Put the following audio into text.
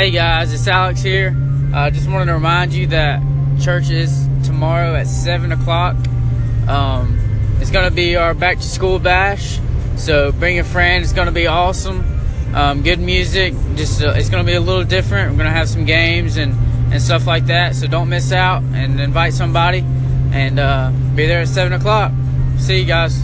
Hey guys, it's Alex here. I uh, just wanted to remind you that church is tomorrow at 7 o'clock. Um, it's going to be our back to school bash, so bring a friend. It's going to be awesome. Um, good music. Just uh, it's going to be a little different. We're going to have some games and, and stuff like that, so don't miss out and invite somebody and uh, be there at 7 o'clock. See you guys.